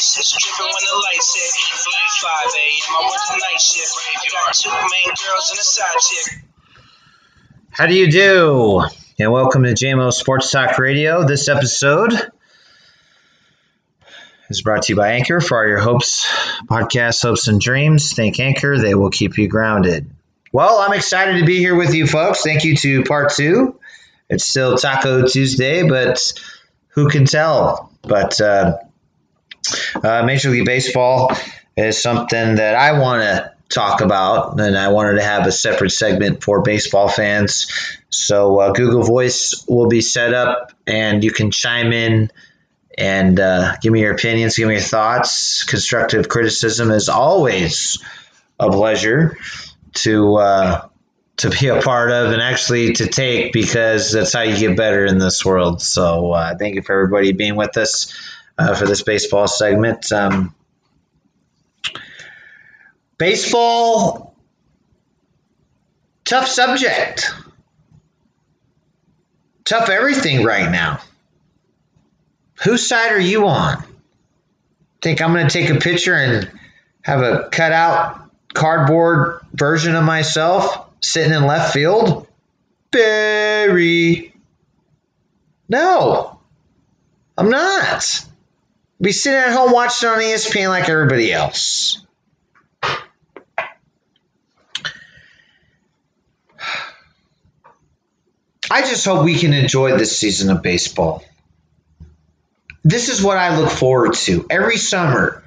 Tripping when the lights hit. Black 5 a.m. I work the night shift. Got two main girls and a side chick. How do you do? And welcome to JMO Sports Talk Radio. This episode is brought to you by Anchor for all your hopes, podcasts, hopes, and dreams. Thank Anchor, they will keep you grounded. Well, I'm excited to be here with you, folks. Thank you to part two. It's still Taco Tuesday, but who can tell? But uh, uh, Major League Baseball is something that I want to talk about, and I wanted to have a separate segment for baseball fans. So uh, Google Voice will be set up, and you can chime in and uh, give me your opinions, give me your thoughts. Constructive criticism is always a pleasure to uh, to be a part of and actually to take because that's how you get better in this world. So uh, thank you for everybody being with us uh, for this baseball segment. Um, baseball, tough subject, tough everything right now. Whose side are you on? Think I'm going to take a picture and have a cutout cardboard version of myself sitting in left field? Barry. No, I'm not. Be sitting at home watching on ESPN like everybody else. I just hope we can enjoy this season of baseball. This is what I look forward to every summer.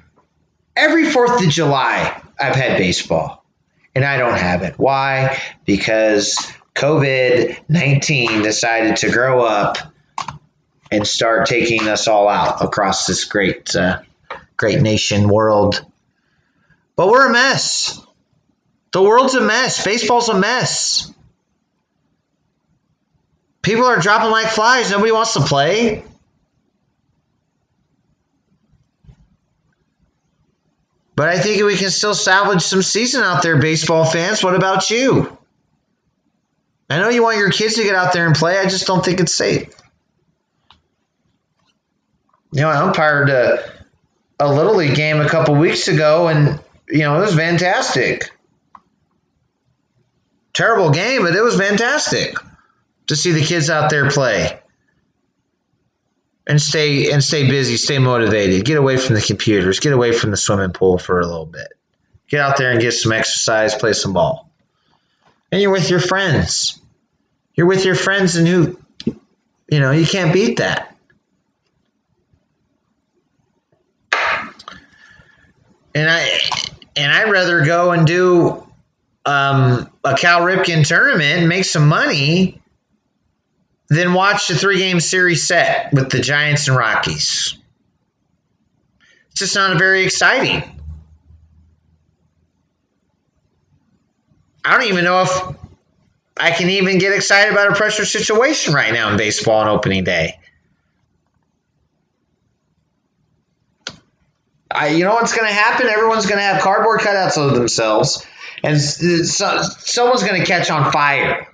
Every 4th of July, I've had baseball, and I don't have it. Why? Because COVID 19 decided to grow up and start taking us all out across this great, uh, great nation world. But we're a mess. The world's a mess. Baseball's a mess. People are dropping like flies. Nobody wants to play. But I think we can still salvage some season out there, baseball fans. What about you? I know you want your kids to get out there and play. I just don't think it's safe. You know, I umpired a, a Little League game a couple weeks ago, and, you know, it was fantastic. Terrible game, but it was fantastic to see the kids out there play and stay and stay busy, stay motivated, get away from the computers, get away from the swimming pool for a little bit. Get out there and get some exercise, play some ball. And you're with your friends. You're with your friends and who you know, you can't beat that. And I and I'd rather go and do um, a Cal Ripken tournament and make some money than watch the three game series set with the Giants and Rockies. It's just not very exciting. I don't even know if I can even get excited about a pressure situation right now in baseball on opening day. I, you know what's going to happen? Everyone's going to have cardboard cutouts of themselves, and so, someone's going to catch on fire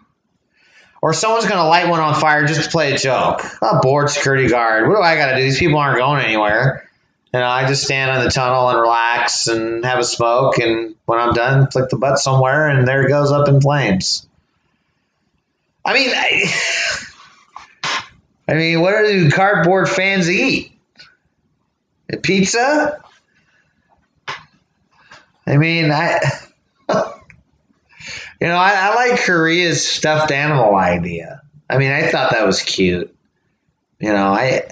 or someone's going to light one on fire just to play a joke. A bored security guard. What do I got to do? These people aren't going anywhere. Know, I just stand in the tunnel and relax and have a smoke, and when I'm done, flick the butt somewhere, and there it goes up in flames. I mean, I, I mean, what do cardboard fans eat? Pizza? I mean, I. You know, I, I like Korea's stuffed animal idea. I mean, I thought that was cute. You know, I,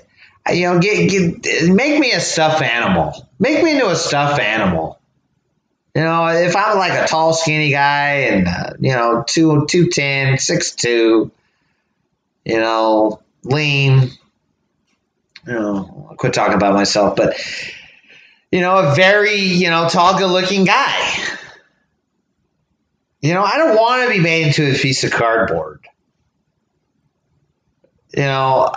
I you know, get, get make me a stuffed animal. Make me into a stuffed animal. You know, if I'm like a tall, skinny guy and uh, you know, two two ten, six two, you know, lean. You know, I'll quit talking about myself, but you know, a very you know tall, good looking guy. You know, I don't want to be made into a piece of cardboard. You know,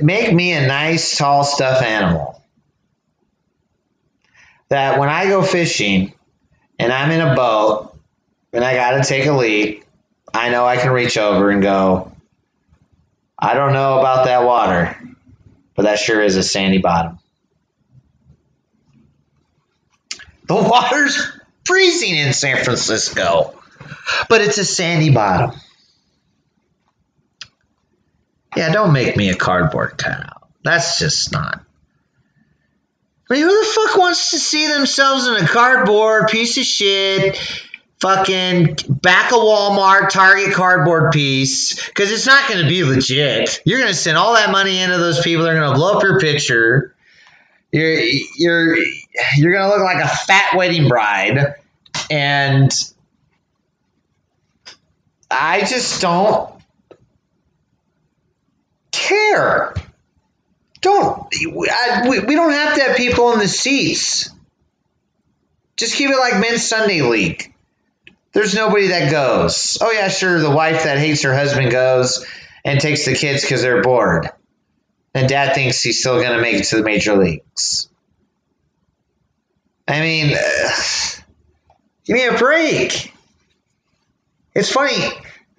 make me a nice, tall, stuffed animal. That when I go fishing and I'm in a boat and I got to take a leak, I know I can reach over and go, I don't know about that water, but that sure is a sandy bottom. The water's freezing in San Francisco, but it's a sandy bottom. Yeah, don't make me a cardboard cutout. That's just not. I mean, who the fuck wants to see themselves in a cardboard piece of shit, fucking back of Walmart, Target cardboard piece? Because it's not going to be legit. You're going to send all that money into those people. They're going to blow up your picture. You're you're you're to look like a fat wedding bride, and I just don't care. Don't I, we, we don't have to have people in the seats. Just keep it like men's Sunday league. There's nobody that goes. Oh yeah, sure. The wife that hates her husband goes and takes the kids because they're bored, and dad thinks he's still going to make it to the major leagues. I mean, uh, give me a break. It's funny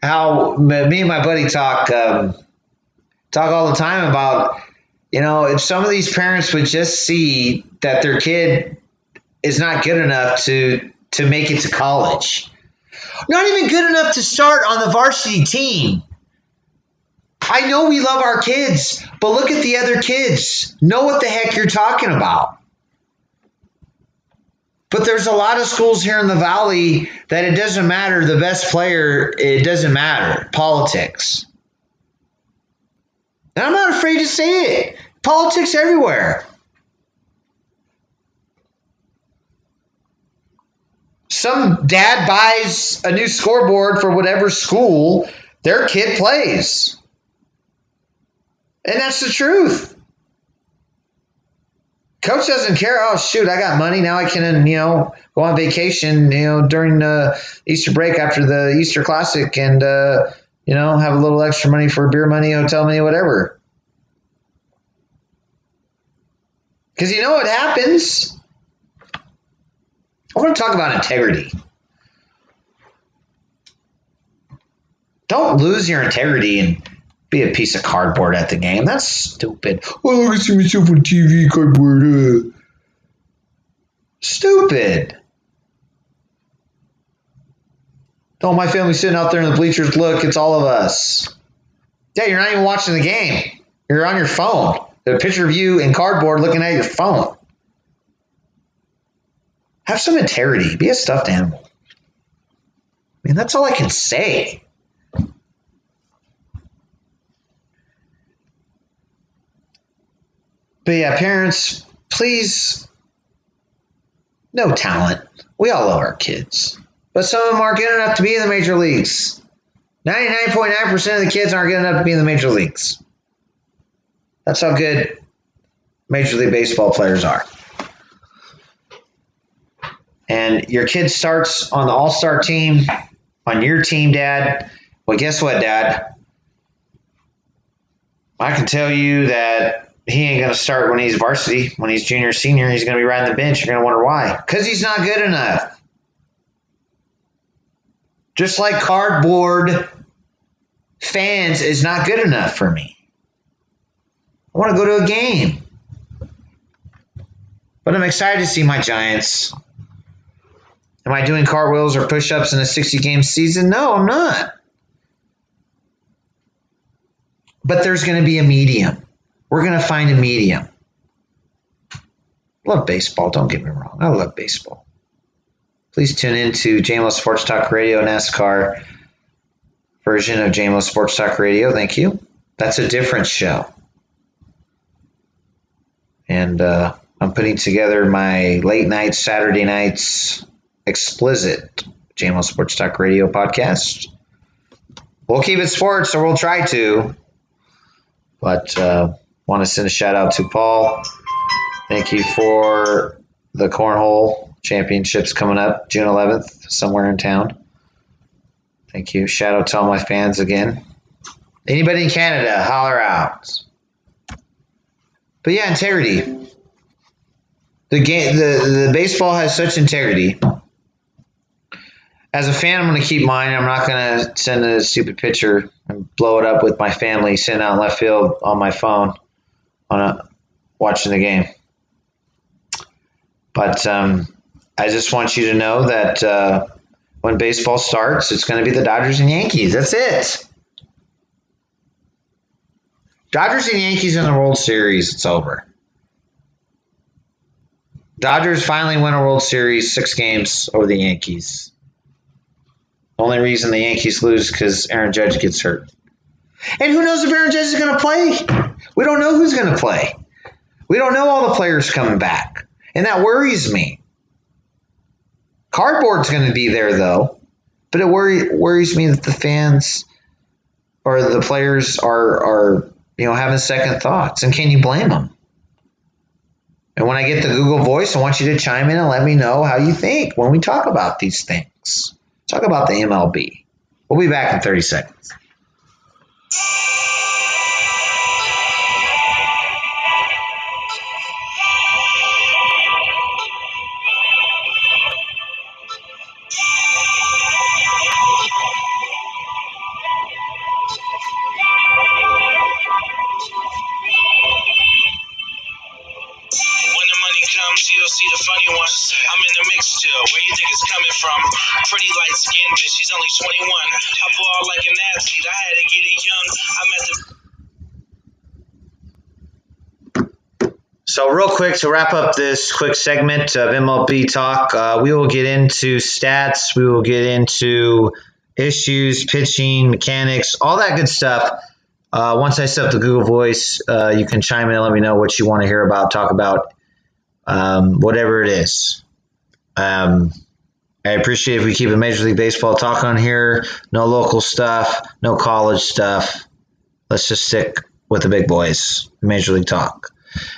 how me and my buddy talk um, talk all the time about you know, if some of these parents would just see that their kid is not good enough to to make it to college, not even good enough to start on the varsity team. I know we love our kids, but look at the other kids. Know what the heck you're talking about. But there's a lot of schools here in the valley that it doesn't matter the best player, it doesn't matter. Politics. And I'm not afraid to say it. Politics everywhere. Some dad buys a new scoreboard for whatever school their kid plays. And that's the truth. Coach doesn't care. Oh shoot, I got money now. I can you know go on vacation you know during the Easter break after the Easter Classic and uh, you know have a little extra money for beer money, hotel money, whatever. Because you know what happens? I want to talk about integrity. Don't lose your integrity and be a piece of cardboard at the game. That's stupid. Oh, I see myself on TV cardboard. Uh. Stupid. Oh, my family's sitting out there in the bleachers. Look, it's all of us. Yeah, you're not even watching the game. You're on your phone a picture of you in cardboard looking at your phone. Have some integrity. Be a stuffed animal. I mean, that's all I can say. But yeah, parents, please, no talent. We all love our kids. But some of them aren't good enough to be in the major leagues. 99.9% of the kids aren't good enough to be in the major leagues. That's how good Major League Baseball players are. And your kid starts on the All Star team, on your team, Dad. Well, guess what, Dad? I can tell you that he ain't going to start when he's varsity. When he's junior, senior, he's going to be riding the bench. You're going to wonder why. Because he's not good enough. Just like cardboard fans is not good enough for me. I want to go to a game. But I'm excited to see my Giants. Am I doing cartwheels or push ups in a 60 game season? No, I'm not. But there's going to be a medium. We're going to find a medium. Love baseball, don't get me wrong. I love baseball. Please tune in to JMO Sports Talk Radio NASCAR version of JMO Sports Talk Radio. Thank you. That's a different show and uh, I'm putting together my late nights, Saturday nights, explicit JMO Sports Talk Radio podcast. We'll keep it sports, or we'll try to. But uh, want to send a shout out to Paul. Thank you for the cornhole championships coming up June 11th, somewhere in town. Thank you. Shout out to all my fans again. Anybody in Canada, holler out. But yeah, integrity. The game, the, the baseball has such integrity. As a fan, I'm going to keep mine. I'm not going to send a stupid picture and blow it up with my family sitting out in left field on my phone, on a watching the game. But um, I just want you to know that uh, when baseball starts, it's going to be the Dodgers and Yankees. That's it. Dodgers and Yankees in the World Series, it's over. Dodgers finally win a World Series, six games over the Yankees. Only reason the Yankees lose because Aaron Judge gets hurt. And who knows if Aaron Judge is going to play? We don't know who's going to play. We don't know all the players coming back. And that worries me. Cardboard's going to be there, though. But it worry, worries me that the fans or the players are, are you know, having second thoughts. And can you blame them? And when I get the Google Voice, I want you to chime in and let me know how you think when we talk about these things. Talk about the MLB. We'll be back in 30 seconds. 21. I ball like an athlete. I had to get it young. I'm at the So, real quick to wrap up this quick segment of MLB talk, uh, we will get into stats, we will get into issues, pitching, mechanics, all that good stuff. Uh, once I set up the Google Voice, uh, you can chime in and let me know what you want to hear about, talk about, um, whatever it is. Um, I appreciate if we keep a Major League Baseball talk on here. No local stuff, no college stuff. Let's just stick with the big boys, Major League talk.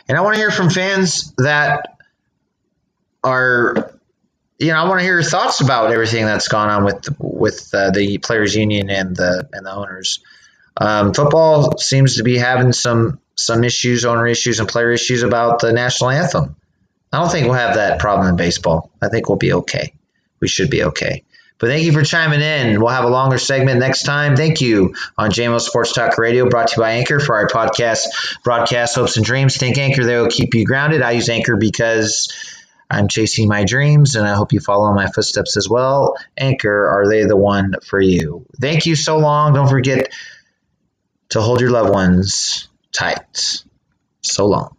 And I want to hear from fans that are, you know, I want to hear your thoughts about everything that's gone on with with uh, the players' union and the and the owners. Um, football seems to be having some some issues, owner issues, and player issues about the national anthem. I don't think we'll have that problem in baseball. I think we'll be okay. We should be okay. But thank you for chiming in. We'll have a longer segment next time. Thank you on JMO Sports Talk Radio, brought to you by Anchor for our podcast, Broadcast Hopes and Dreams. Think Anchor, they will keep you grounded. I use Anchor because I'm chasing my dreams, and I hope you follow my footsteps as well. Anchor, are they the one for you? Thank you so long. Don't forget to hold your loved ones tight. So long.